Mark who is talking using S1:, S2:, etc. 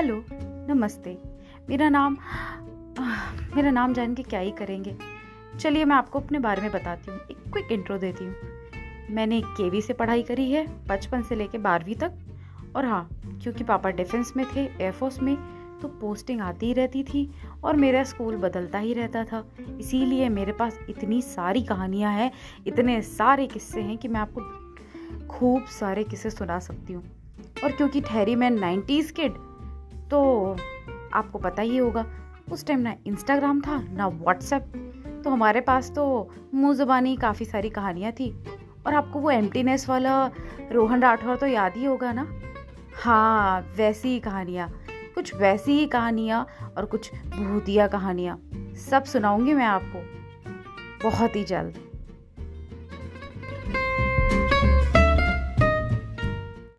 S1: Hello, नमस्ते। मेरा नाम मेरा नाम जान के क्या ही करेंगे। चलिए मैं आपको अपने बारे में बताती हूँ, एक क्विक इंट्रो देती हूँ। मैंने केवी से पढ़ाई करी है, बचपन से लेके बारहवीं तक। और हाँ क्योंकि पापा डिफेंस में थे एयरफोर्स में तो पोस्टिंग आती ही रहती थी और मेरा स्कूल बदलता ही रहता था। इसीलिए मेरे पास इतनी सारी कहानियाँ हैं, इतने सारे किस्से हैं कि मैं आपको खूब सारे किस्से सुना सकती हूँ। और क्योंकि ठहरी मैं नाइन्टीज़ किड तो आपको पता ही होगा, उस टाइम ना इंस्टाग्राम था, ना व्हाट्सएप तो हमारे पास तो मुँह ज़बानी काफ़ी सारी कहानियाँ थी। और आपको वो एम्प्टीनेस वाला रोहन राठौर तो याद ही होगा ना? हाँ वैसी ही कहानियाँ, कुछ वैसी ही कहानियाँ और कुछ भूतिया कहानियाँ। सब सुनाऊँगी मैं आपको, बहुत ही जल्द।